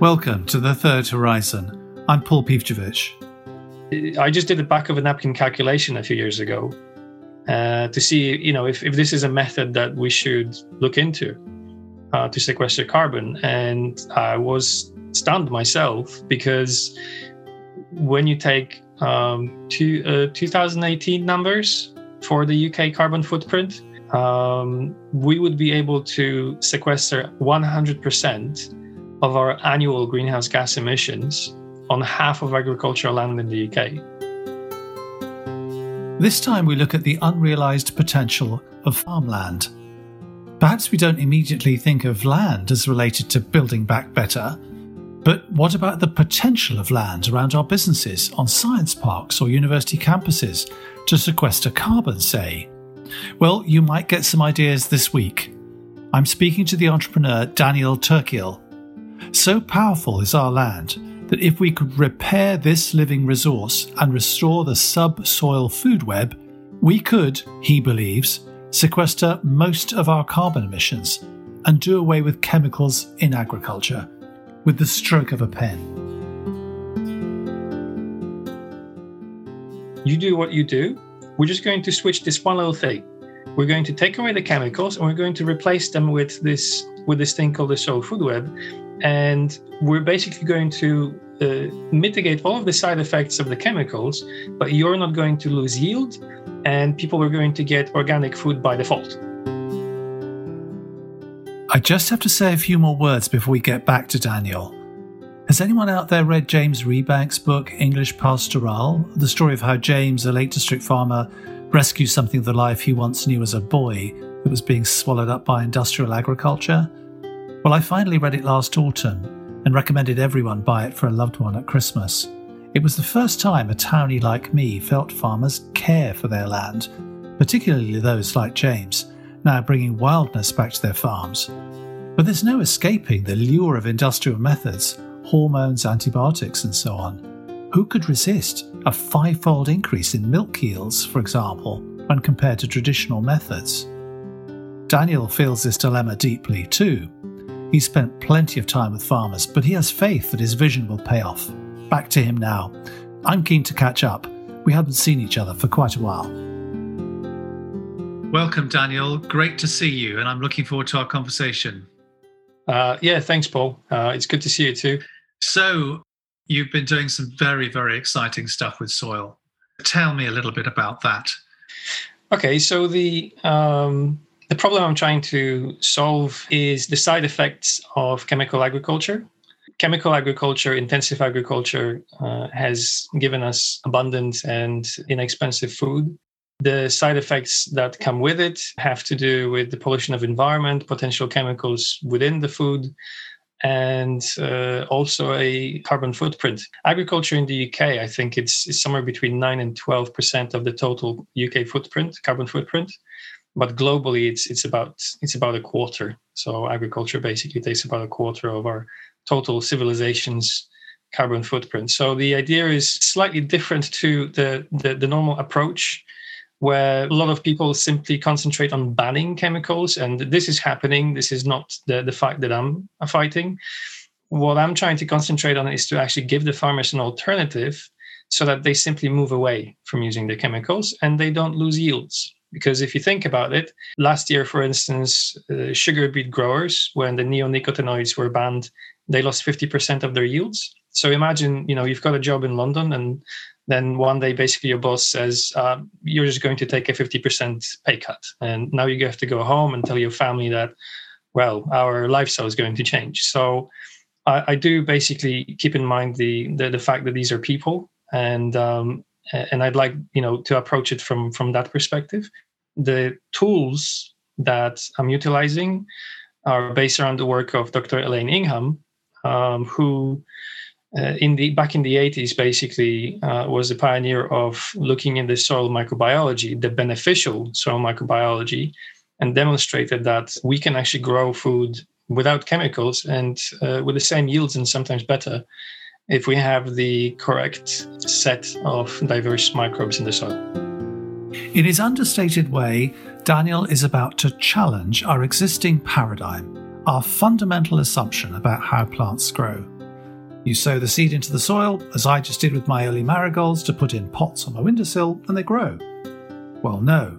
Welcome to the Third Horizon. I'm Paul Pivcevic. I just did a back of a napkin calculation a few years ago uh, to see, you know, if, if this is a method that we should look into uh, to sequester carbon. And I was stunned myself because when you take um, two, uh, 2018 numbers for the UK carbon footprint, um, we would be able to sequester 100% of our annual greenhouse gas emissions on half of agricultural land in the UK. This time we look at the unrealised potential of farmland. Perhaps we don't immediately think of land as related to building back better, but what about the potential of land around our businesses, on science parks or university campuses, to sequester carbon, say? Well, you might get some ideas this week. I'm speaking to the entrepreneur Daniel Turkiel so powerful is our land that if we could repair this living resource and restore the subsoil food web, we could, he believes, sequester most of our carbon emissions and do away with chemicals in agriculture with the stroke of a pen. You do what you do. We're just going to switch this one little thing. We're going to take away the chemicals and we're going to replace them with this with this thing called the soil food web and we're basically going to uh, mitigate all of the side effects of the chemicals, but you're not going to lose yield, and people are going to get organic food by default. I just have to say a few more words before we get back to Daniel. Has anyone out there read James Rebanks' book, English Pastoral? The story of how James, a Lake District farmer, rescues something of the life he once knew as a boy that was being swallowed up by industrial agriculture? Well, I finally read it last autumn and recommended everyone buy it for a loved one at Christmas. It was the first time a townie like me felt farmers care for their land, particularly those like James, now bringing wildness back to their farms. But there's no escaping the lure of industrial methods, hormones, antibiotics, and so on. Who could resist a five-fold increase in milk yields, for example, when compared to traditional methods? Daniel feels this dilemma deeply too, He's spent plenty of time with farmers, but he has faith that his vision will pay off. Back to him now. I'm keen to catch up. We haven't seen each other for quite a while. Welcome, Daniel. Great to see you, and I'm looking forward to our conversation. Uh, yeah, thanks, Paul. Uh, it's good to see you too. So, you've been doing some very, very exciting stuff with soil. Tell me a little bit about that. Okay, so the um, the problem I'm trying to solve is the side effects of chemical agriculture. Chemical agriculture, intensive agriculture, uh, has given us abundant and inexpensive food. The side effects that come with it have to do with the pollution of environment, potential chemicals within the food, and uh, also a carbon footprint. Agriculture in the UK, I think it's, it's somewhere between 9 and 12% of the total UK footprint, carbon footprint but globally it's it's about it's about a quarter. So agriculture basically takes about a quarter of our total civilization's carbon footprint. So the idea is slightly different to the, the, the normal approach where a lot of people simply concentrate on banning chemicals and this is happening. This is not the, the fact that i'm fighting. What i'm trying to concentrate on is to actually give the farmers an alternative so that they simply move away from using the chemicals and they don't lose yields because if you think about it, last year, for instance, uh, sugar beet growers, when the neonicotinoids were banned, they lost 50% of their yields. So imagine, you know, you've got a job in London and then one day basically your boss says, uh, you're just going to take a 50% pay cut. And now you have to go home and tell your family that, well, our lifestyle is going to change. So I, I do basically keep in mind the, the, the fact that these are people and um, and I'd like you know to approach it from from that perspective. The tools that I'm utilizing are based around the work of Dr. Elaine Ingham, um, who uh, in the back in the 80s basically uh, was the pioneer of looking in the soil microbiology, the beneficial soil microbiology, and demonstrated that we can actually grow food without chemicals and uh, with the same yields and sometimes better if we have the correct set of diverse microbes in the soil. In his understated way, Daniel is about to challenge our existing paradigm, our fundamental assumption about how plants grow. You sow the seed into the soil, as I just did with my early marigolds, to put in pots on my windowsill, and they grow. Well, no.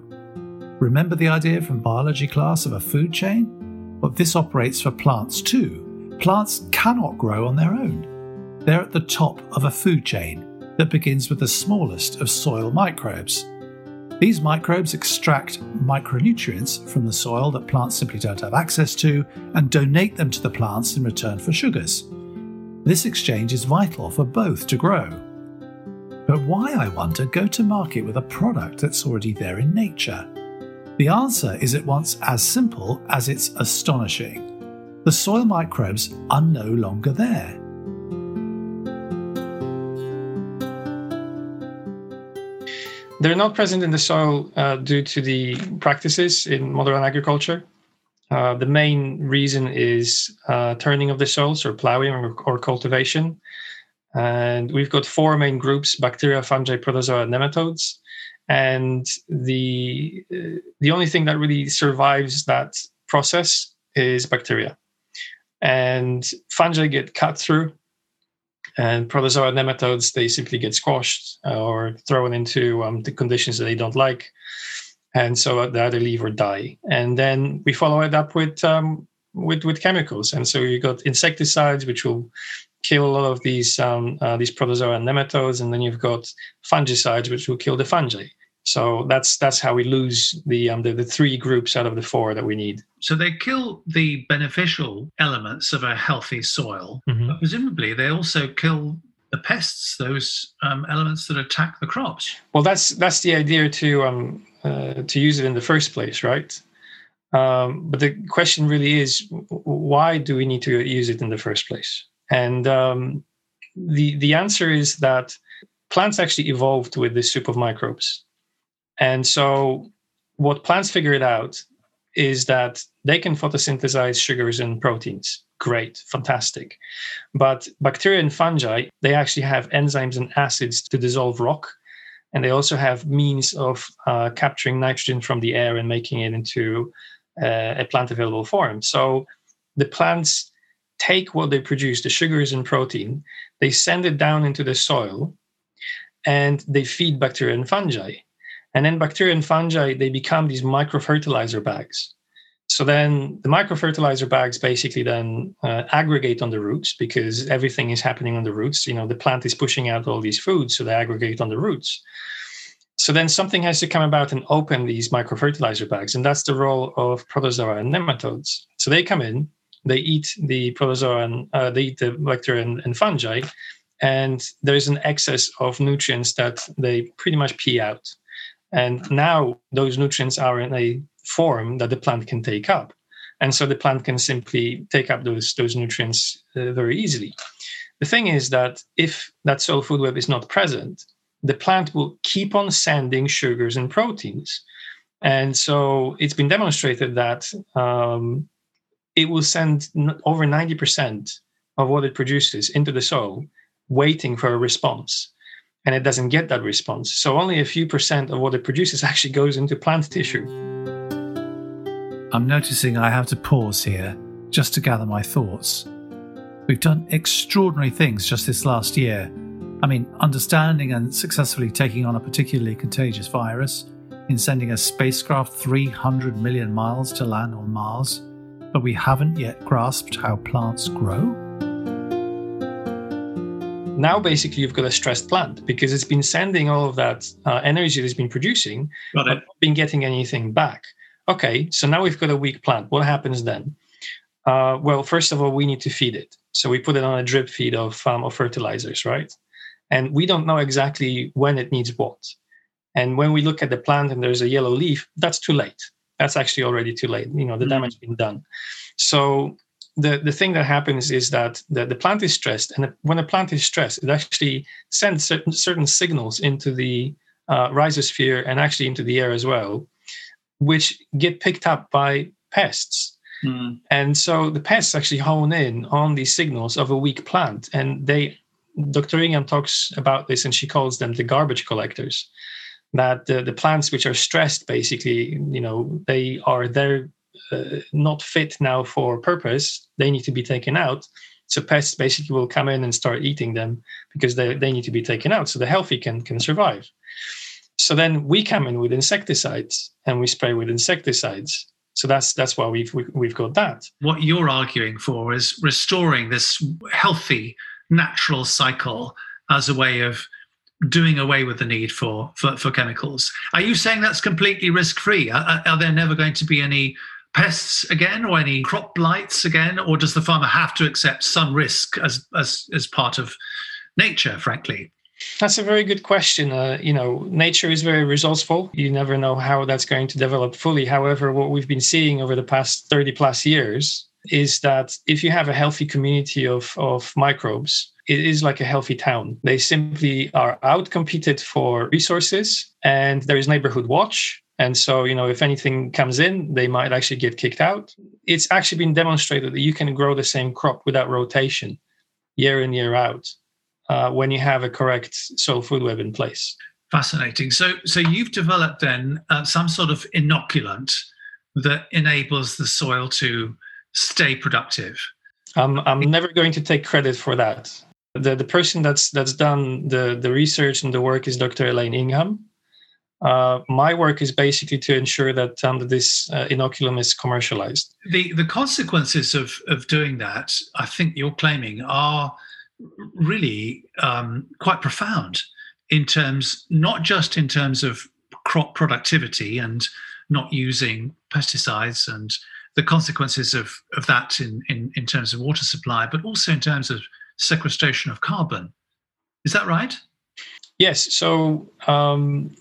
Remember the idea from biology class of a food chain? Well, this operates for plants too. Plants cannot grow on their own. They're at the top of a food chain that begins with the smallest of soil microbes. These microbes extract micronutrients from the soil that plants simply don't have access to and donate them to the plants in return for sugars. This exchange is vital for both to grow. But why, I wonder, go to market with a product that's already there in nature? The answer is at once as simple as it's astonishing. The soil microbes are no longer there. They're not present in the soil uh, due to the practices in modern agriculture. Uh, the main reason is uh, turning of the soils or plowing or, or, cultivation. And we've got four main groups bacteria, fungi, protozoa, nematodes. And the, uh, the only thing that really survives that process is bacteria. And fungi get cut through, and protozoa nematodes, they simply get squashed or thrown into um, the conditions that they don't like and so they either leave or die. And then we follow it up with um, with with chemicals, and so you got insecticides, which will kill a lot of these um, uh, these protozoa nematodes, and then you've got fungicides, which will kill the fungi. So that's that's how we lose the, um, the the three groups out of the four that we need. So they kill the beneficial elements of a healthy soil, mm-hmm. but presumably they also kill the pests, those um, elements that attack the crops. Well, that's that's the idea to um, uh, to use it in the first place, right? Um, but the question really is, why do we need to use it in the first place? And um, the the answer is that plants actually evolved with this soup of microbes, and so what plants figured out is that they can photosynthesize sugars and proteins. Great, fantastic. But bacteria and fungi, they actually have enzymes and acids to dissolve rock and they also have means of uh, capturing nitrogen from the air and making it into uh, a plant available form. So the plants take what they produce, the sugars and protein, they send it down into the soil, and they feed bacteria and fungi. And then bacteria and fungi they become these microfertilizer bags. So then the microfertilizer bags basically then uh, aggregate on the roots because everything is happening on the roots. You know, the plant is pushing out all these foods, so they aggregate on the roots. So then something has to come about and open these microfertilizer bags, and that's the role of protozoa and nematodes. So they come in, they eat the protozoa and uh, they eat the bacteria and, and fungi, and there's an excess of nutrients that they pretty much pee out. And now those nutrients are in a form that the plant can take up. And so the plant can simply take up those, those nutrients uh, very easily. The thing is that if that soil food web is not present, the plant will keep on sending sugars and proteins. And so it's been demonstrated that um, it will send over 90% of what it produces into the soil, waiting for a response. And it doesn't get that response. So only a few percent of what it produces actually goes into plant tissue. I'm noticing I have to pause here just to gather my thoughts. We've done extraordinary things just this last year. I mean, understanding and successfully taking on a particularly contagious virus, in sending a spacecraft 300 million miles to land on Mars, but we haven't yet grasped how plants grow? Now, basically, you've got a stressed plant because it's been sending all of that uh, energy it's been producing, but not been getting anything back. Okay, so now we've got a weak plant. What happens then? Uh, well, first of all, we need to feed it. So we put it on a drip feed of, um, of fertilizers, right? And we don't know exactly when it needs what. And when we look at the plant and there's a yellow leaf, that's too late. That's actually already too late. You know, the mm-hmm. damage has been done. So the, the thing that happens is that the, the plant is stressed. And when a plant is stressed, it actually sends certain, certain signals into the uh, rhizosphere and actually into the air as well which get picked up by pests. Mm. And so the pests actually hone in on these signals of a weak plant. And they, Dr. Ingham talks about this and she calls them the garbage collectors. That the, the plants which are stressed, basically, you know, they are there uh, not fit now for purpose. They need to be taken out. So pests basically will come in and start eating them because they, they need to be taken out so the healthy can can survive. So then we come in with insecticides and we spray with insecticides. So that's that's why we've we've got that. What you're arguing for is restoring this healthy natural cycle as a way of doing away with the need for for, for chemicals. Are you saying that's completely risk free? Are, are, there never going to be any pests again, or any crop blights again, or does the farmer have to accept some risk as as as part of nature? Frankly. That's a very good question. Uh, you know, nature is very resourceful. You never know how that's going to develop fully. However, what we've been seeing over the past 30 plus years is that if you have a healthy community of, of microbes, it is like a healthy town. They simply are outcompeted for resources and there is neighborhood watch. And so, you know, if anything comes in, they might actually get kicked out. It's actually been demonstrated that you can grow the same crop without rotation year in, year out uh, when you have a correct soil food web in place. Fascinating. So, so you've developed then uh, some sort of inoculant that enables the soil to stay productive. Um, I'm never going to take credit for that. The the person that's that's done the the research and the work is Dr. Elaine Ingham. Uh, my work is basically to ensure that um, this uh, inoculum is commercialized. The the consequences of of doing that, I think you're claiming, are really um, quite profound in terms, not just in terms of crop productivity and not using pesticides and the consequences of, of that in, in, in terms of water supply, but also in terms of sequestration of carbon. Is that right? Yes. So um,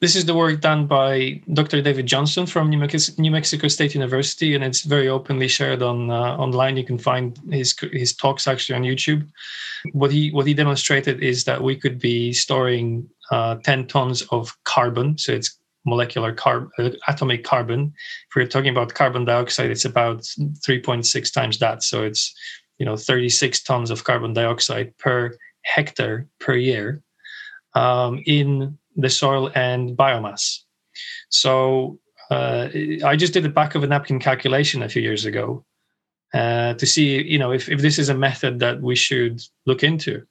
this is the work done by Dr. David Johnson from New Mexico, New Mexico State University, and it's very openly shared on uh, online. You can find his his talks actually on YouTube. What he what he demonstrated is that we could be storing uh, 10 tons of carbon, so it's molecular carbon, uh, atomic carbon. If we're talking about carbon dioxide, it's about 3.6 times that. So it's you know 36 tons of carbon dioxide per hectare per year um, in the soil and biomass. So uh, I just did the back of a napkin calculation a few years ago uh, to see, you know, if, if this is a method that we should look into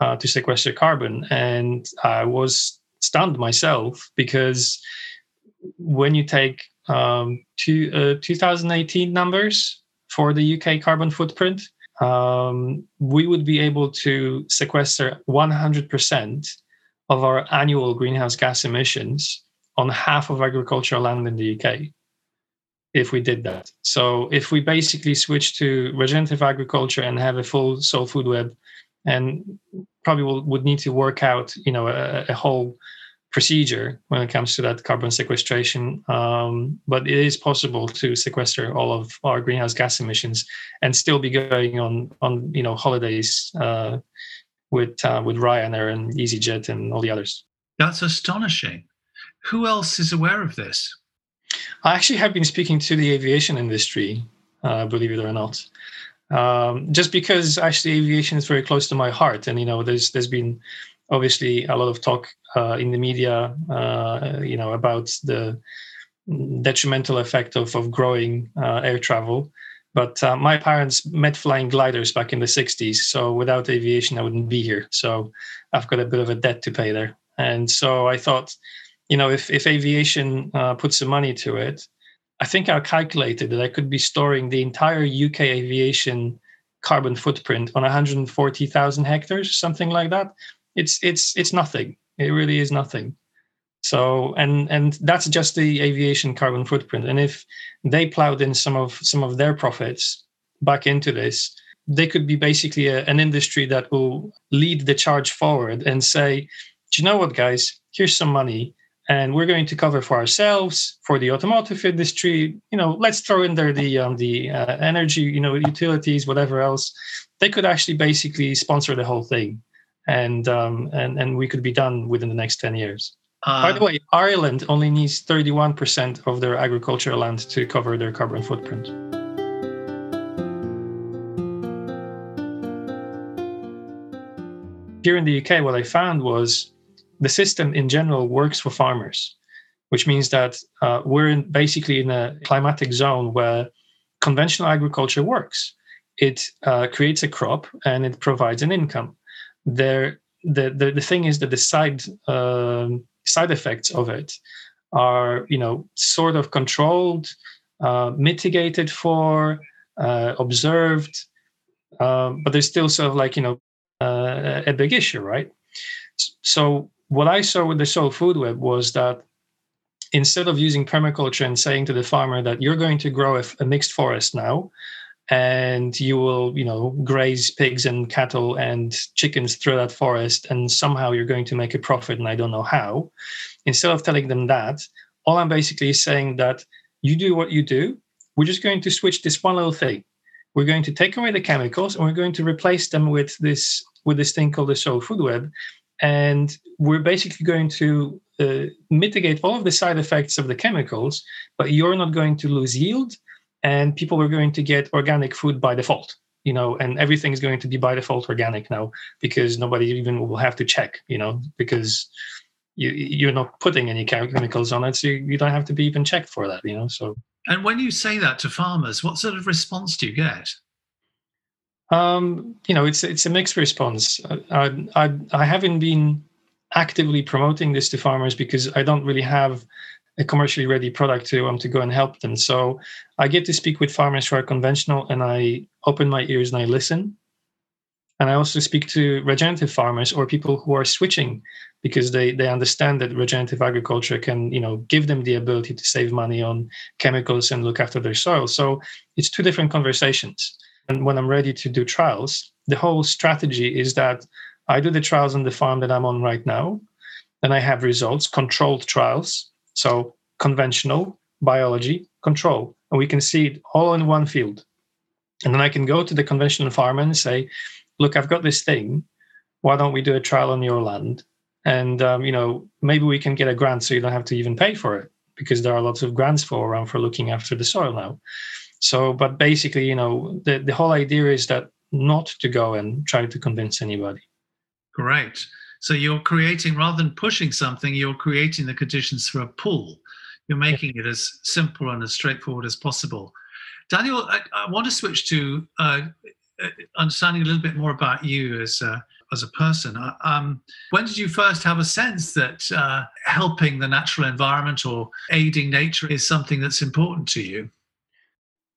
uh, to sequester carbon. And I was stunned myself because when you take um, two, uh, 2018 numbers for the UK carbon footprint, um, we would be able to sequester 100% of our annual greenhouse gas emissions on half of agricultural land in the UK if we did that. So if we basically switch to regenerative agriculture and have a full soil food web and probably will, would need to work out, you know, a, a whole procedure when it comes to that carbon sequestration. Um, but it is possible to sequester all of our greenhouse gas emissions and still be going on on you know holidays uh, with uh, with Ryanair and EasyJet and all the others. That's astonishing. Who else is aware of this? I actually have been speaking to the aviation industry, uh, believe it or not, um, just because actually aviation is very close to my heart, and you know, there's there's been obviously a lot of talk uh, in the media, uh, you know, about the detrimental effect of of growing uh, air travel. But uh, my parents met flying gliders back in the 60s. So without aviation, I wouldn't be here. So I've got a bit of a debt to pay there. And so I thought, you know, if, if aviation uh, put some money to it, I think I calculated that I could be storing the entire UK aviation carbon footprint on 140,000 hectares, something like that. It's it's it's nothing. It really is nothing. So and and that's just the aviation carbon footprint. And if they plowed in some of some of their profits back into this, they could be basically a, an industry that will lead the charge forward and say, "Do you know what, guys? Here's some money." And we're going to cover for ourselves, for the automotive industry. You know, let's throw in there the um, the uh, energy, you know, utilities, whatever else. They could actually basically sponsor the whole thing, and um, and and we could be done within the next ten years. Uh, By the way, Ireland only needs 31% of their agricultural land to cover their carbon footprint. Here in the UK, what I found was the system in general works for farmers, which means that uh, we're in basically in a climatic zone where conventional agriculture works. it uh, creates a crop and it provides an income. There, the, the the thing is that the side uh, side effects of it are you know sort of controlled, uh, mitigated for, uh, observed, um, but there's still sort of like you know uh, a big issue, right? So what I saw with the soil food web was that instead of using permaculture and saying to the farmer that you're going to grow a mixed forest now and you will you know graze pigs and cattle and chickens through that forest and somehow you're going to make a profit and i don't know how. Instead of telling them that all i'm basically saying that you do what you do. We're just going to switch this one little thing. We're going to take away the chemicals and we're going to replace them with this with this thing called the soil food web. And we're basically going to uh, mitigate all of the side effects of the chemicals, but you're not going to lose yield, and people are going to get organic food by default. You know, and everything is going to be by default organic now because nobody even will have to check. You know, because you you're not putting any chemicals on it, so you, you don't have to be even checked for that. You know, so. And when you say that to farmers, what sort of response do you get? Um, you know, it's it's a mixed response. I, I I haven't been actively promoting this to farmers because I don't really have a commercially ready product to um to go and help them. So I get to speak with farmers who are conventional, and I open my ears and I listen. And I also speak to regenerative farmers or people who are switching because they they understand that regenerative agriculture can you know give them the ability to save money on chemicals and look after their soil. So it's two different conversations. And when I'm ready to do trials, the whole strategy is that I do the trials on the farm that I'm on right now. Then I have results, controlled trials. So conventional, biology, control. And we can see it all in one field. And then I can go to the conventional farmer and say, look, I've got this thing. Why don't we do a trial on your land? And, um, you know, maybe we can get a grant so you don't have to even pay for it because there are lots of grants for around for looking after the soil now. So, but basically, you know, the, the whole idea is that not to go and try to convince anybody. Great. So you're creating, rather than pushing something, you're creating the conditions for a pull. You're making it as simple and as straightforward as possible. Daniel, I, I want to switch to uh, uh, understanding a little bit more about you as a, as a person. Uh, um, when did you first have a sense that uh, helping the natural environment or aiding nature is something that's important to you?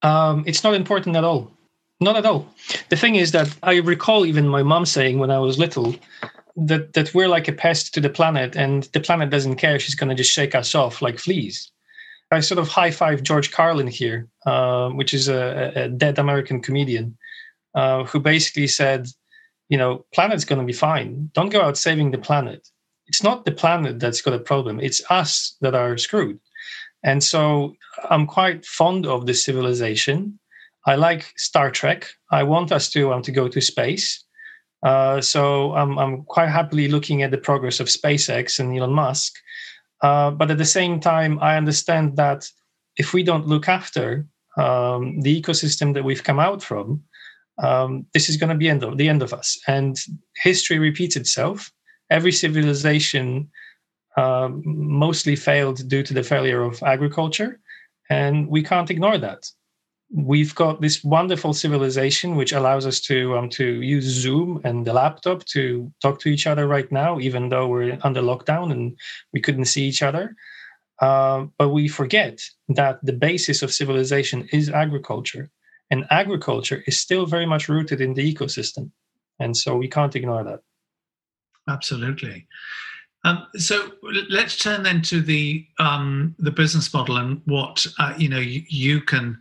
Um, it's not important at all. Not at all. The thing is that I recall even my mom saying when I was little that that we're like a pest to the planet, and the planet doesn't care. She's going to just shake us off like fleas. I sort of high five George Carlin here, uh, which is a, a, dead American comedian, uh, who basically said, you know, planet's going to be fine. Don't go out saving the planet. It's not the planet that's got a problem. It's us that are screwed. And so I'm quite fond of the civilization. I like Star Trek. I want us to um, to go to space. Uh, so I'm I'm quite happily looking at the progress of SpaceX and Elon Musk. Uh, but at the same time, I understand that if we don't look after um, the ecosystem that we've come out from, um, this is going to be end of, the end of us. And history repeats itself. Every civilization uh, mostly failed due to the failure of agriculture, and we can't ignore that we've got this wonderful civilization which allows us to um, to use Zoom and the laptop to talk to each other right now, even though we're under lockdown and we couldn't see each other. Uh, but we forget that the basis of civilization is agriculture, and agriculture is still very much rooted in the ecosystem, and so we can't ignore that. Absolutely. Um, so let's turn then to the um, the business model and what uh, you know you, you can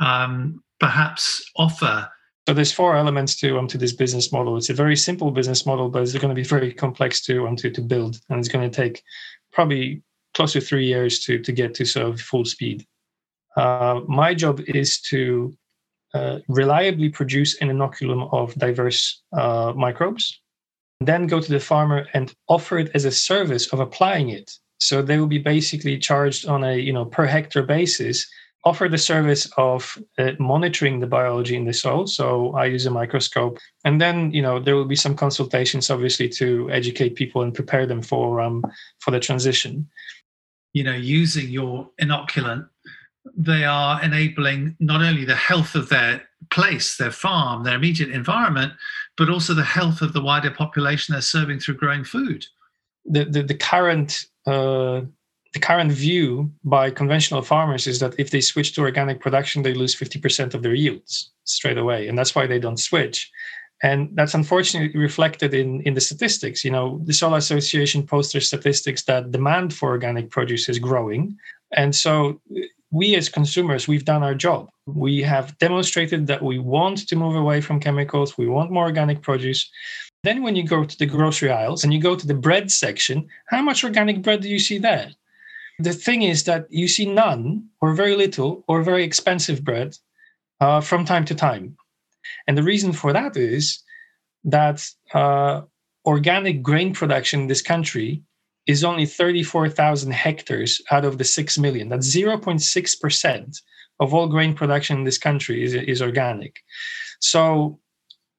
um, perhaps offer? So there's four elements to um, to this business model. It's a very simple business model, but it's going to be very complex to um, to, to build, and it's going to take probably close to three years to to get to sort of full speed. Uh, my job is to uh, reliably produce an inoculum of diverse uh, microbes, then go to the farmer and offer it as a service of applying it. So they will be basically charged on a you know per hectare basis offer the service of uh, monitoring the biology in the soil. So I use a microscope, and then you know there will be some consultations, obviously, to educate people and prepare them for um for the transition. You know, using your inoculant they are enabling not only the health of their place, their farm, their immediate environment, but also the health of the wider population they're serving through growing food. The the, the current uh, the current view by conventional farmers is that if they switch to organic production, they lose fifty percent of their yields straight away, and that's why they don't switch. And that's unfortunately reflected in, in the statistics. You know, the Soil Association posts their statistics that demand for organic produce is growing. And so we as consumers, we've done our job. We have demonstrated that we want to move away from chemicals, we want more organic produce. Then, when you go to the grocery aisles and you go to the bread section, how much organic bread do you see there? The thing is that you see none, or very little, or very expensive bread uh, from time to time. And the reason for that is that uh, organic grain production in this country is only 34,000 hectares out of the 6 million. That's 0.6% of all grain production in this country is, is organic. So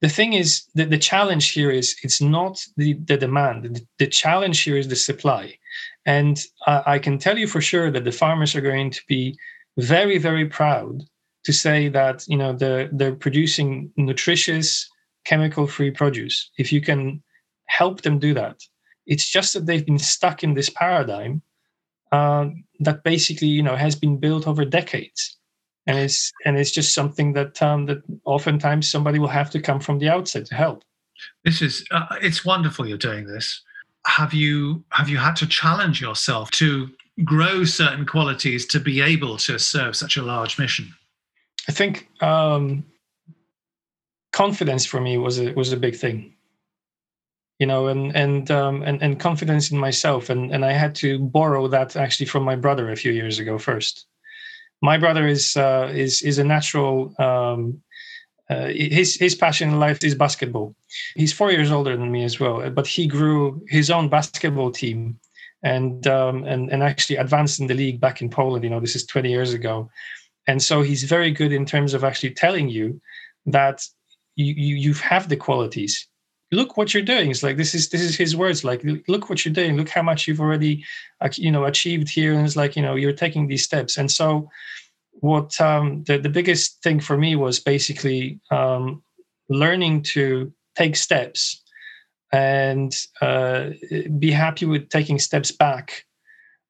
the thing is that the challenge here is it's not the, the demand. The, the challenge here is the supply. And I, I can tell you for sure that the farmers are going to be very, very proud to say that you know they're, they're producing nutritious, chemical-free produce. If you can help them do that, it's just that they've been stuck in this paradigm uh, that basically, you know, has been built over decades, and it's and it's just something that um, that oftentimes somebody will have to come from the outside to help. This is uh, it's wonderful you're doing this. Have you have you had to challenge yourself to grow certain qualities to be able to serve such a large mission? I think um, confidence for me was a was a big thing you know and and um, and and confidence in myself and and i had to borrow that actually from my brother a few years ago first my brother is uh, is is a natural um, uh, his his passion in life is basketball. He's four years older than me as well but he grew his own basketball team and um, and and actually advanced in the league back in poland you know this is 20 years ago. And so he's very good in terms of actually telling you that you you, you have the qualities. Look what you're doing. It's like this is this is his words. Like look what you're doing. Look how much you've already you know achieved here. And it's like you know you're taking these steps. And so what um, the, the biggest thing for me was basically um, learning to take steps and uh, be happy with taking steps back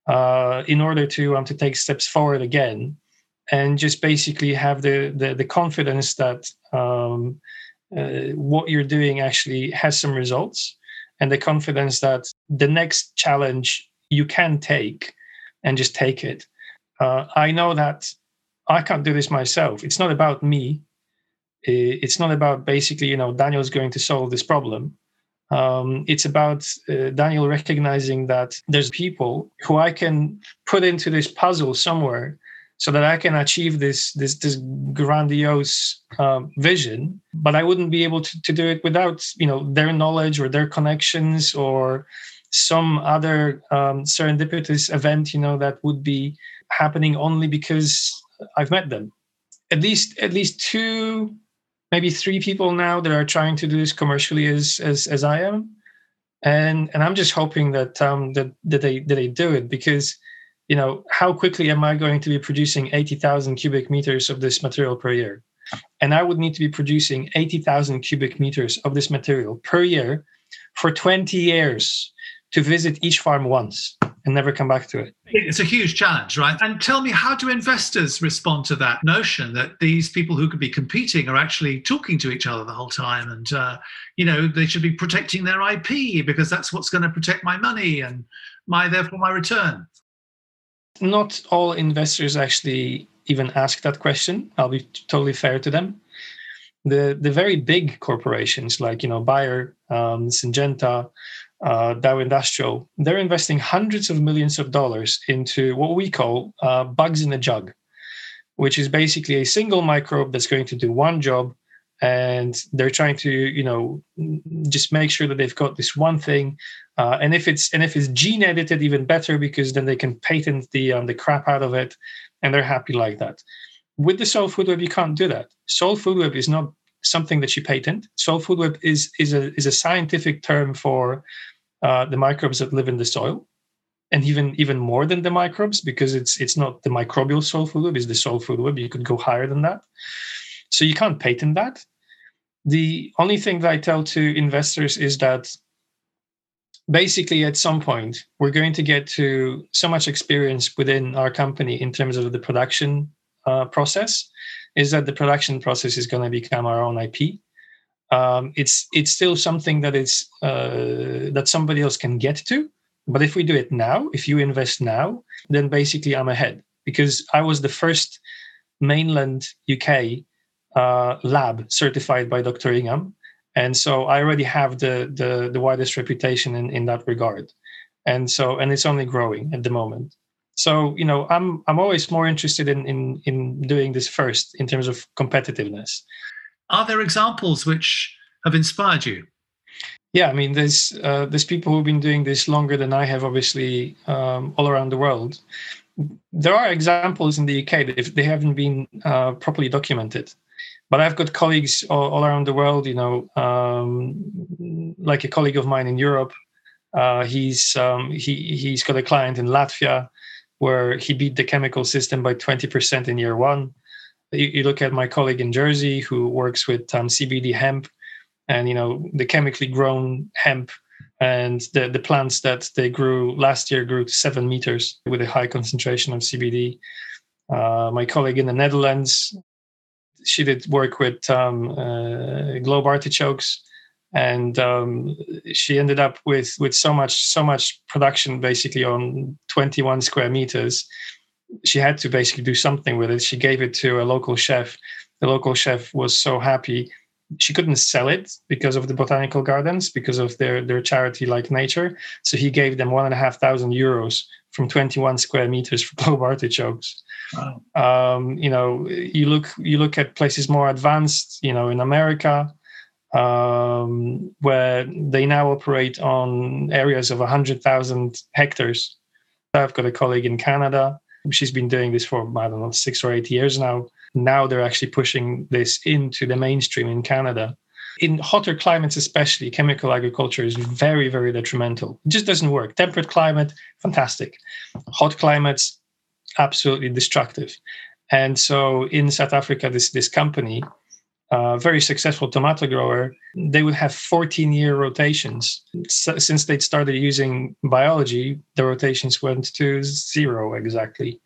uh, in order to um, to take steps forward again and just basically have the the, the confidence that um, uh, what you're doing actually has some results and the confidence that the next challenge you can take and just take it. Uh, I know that I can't do this myself. It's not about me. It's not about basically, you know, Daniel's going to solve this problem. Um, it's about uh, Daniel recognizing that there's people who I can put into this puzzle somewhere so that I can achieve this this this grandiose um, vision. But I wouldn't be able to, to do it without you know their knowledge or their connections or some other um, serendipitous event you know that would be happening only because I've met them. At least at least two, maybe three people now that are trying to do this commercially as as as I am, and and I'm just hoping that um that that they that they do it because you know, how quickly am I going to be producing 80,000 cubic meters of this material per year? And I would need to be producing 80,000 cubic meters of this material per year for 20 years to visit each farm once and never come back to it. It's a huge challenge, right? And tell me, how do investors respond to that notion that these people who could be competing are actually talking to each other the whole time, and uh, you know they should be protecting their IP because that's what's going to protect my money and my therefore my return not all investors actually even ask that question. I'll be totally fair to them. The the very big corporations like you know Bayer, um, Syngenta, uh, Dow Industrial, they're investing hundreds of millions of dollars into what we call uh, bugs in a jug, which is basically a single microbe that's going to do one job and they're trying to you know just make sure that they've got this one thing. Uh, and if it's and if it's gene edited even better because then they can patent the um, the crap out of it and they're happy like that. With the soil food web you can't do that. Soil food web is not something that you patent. Soil food web is is a is a scientific term for uh, the microbes that live in the soil and even even more than the microbes because it's it's not the microbial soil food web, it's the soil food web. You could go higher than that. So you can't patent that. The only thing that I tell to investors is that basically at some point we're going to get to so much experience within our company in terms of the production uh, process is that the production process is going to become our own ip um, it's it's still something that is uh, that somebody else can get to. But if we do it now if you invest now then basically i'm ahead. Because i was the first mainland uk uh, lab certified by dr ingham. And so i already have the the, the widest reputation in, in that regard. And so and it's only growing at the moment. So you know i'm i'm always more interested in in in doing this first in terms of competitiveness are there examples which have inspired you yeah i mean there's uh, there's people who've been doing this longer than i have obviously um, all around the world there are examples in the uk that they haven't been uh, properly documented but I've got colleagues all, all around the world. You know, um, like a colleague of mine in Europe. Uh, he's um, he he's got a client in Latvia where he beat the chemical system by 20% in year one. You, you look at my colleague in Jersey who works with um, CBD hemp, and you know the chemically grown hemp and the the plants that they grew last year grew to seven meters with a high concentration of CBD. Uh, my colleague in the Netherlands she did work with um, uh, globe artichokes and um, she ended up with with so much so much production basically on 21 square meters she had to basically do something with it she gave it to a local chef the local chef was so happy she couldn't sell it because of the botanical gardens because of their their charity like nature so he gave them one and a half thousand euros from 21 square meters for globe artichokes Wow. Um, you know, you look you look at places more advanced. You know, in America, um, where they now operate on areas of hundred thousand hectares. I've got a colleague in Canada. She's been doing this for I don't know six or eight years now. Now they're actually pushing this into the mainstream in Canada. In hotter climates, especially, chemical agriculture is very, very detrimental. It just doesn't work. Temperate climate, fantastic. Hot climates, absolutely destructive. And so in South Africa, this this company, very successful tomato grower, they would have 14 year rotations. So, since they'd started using biology, the rotations went to zero exactly.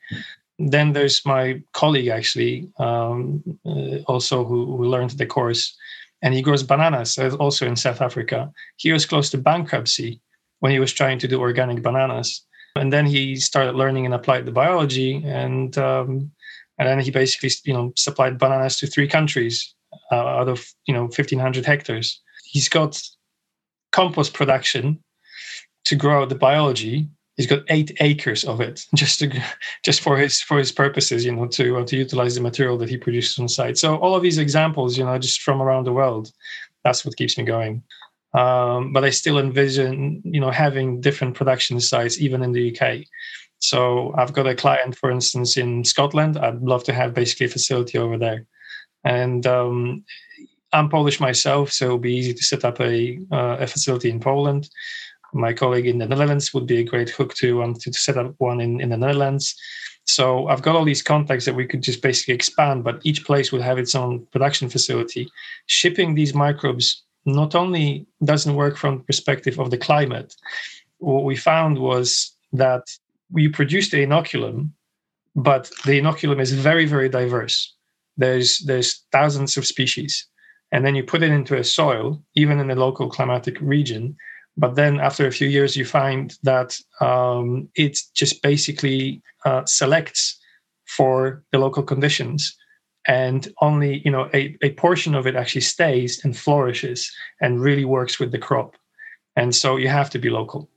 Then there's my colleague, actually, um, uh, also who, who learned the course, and he grows bananas uh, also in South Africa. He was close to bankruptcy when he was trying to do organic bananas and then he started learning and applied the biology, and um, and then he basically you know supplied bananas to three countries uh, out of you know 1500 hectares. He's got compost production to grow the biology. He's got eight acres of it just to just for his for his purposes, you know, to uh, to utilize the material that he produces on site. So all of these examples, you know, just from around the world, that's what keeps me going. Um, but I still envision, you know, having different production sites even in the UK. So I've got a client, for instance, in Scotland. I'd love to have basically a facility over there, and um, I'm Polish myself, so it'll be easy to set up a uh, a facility in Poland. My colleague in the Netherlands would be a great hook to um, to, set up one in, in the Netherlands. So I've got all these contacts that we could just basically expand, but each place would have its own production facility. Shipping these microbes not only doesn't work from the perspective of the climate, what we found was that we produced the inoculum, but the inoculum is very, very diverse. There's there's thousands of species. And then you put it into a soil, even in a local climatic region. But then after a few years, you find that um, it just basically uh, selects for the local conditions. And only you know a, a portion of it actually stays and flourishes and really works with the crop. And so you have to be local.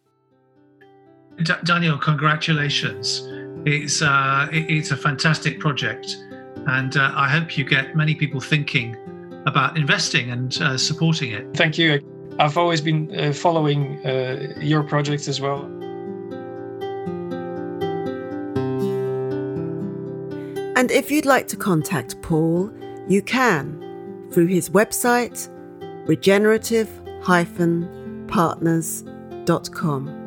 Daniel congratulations. It's uh, it's a fantastic project and uh, i hope you get many people thinking about investing and uh, supporting it. Thank you. I've always been uh, following uh, your projects as well. And if you'd like to contact Paul, you can through his website regenerative-partners.com.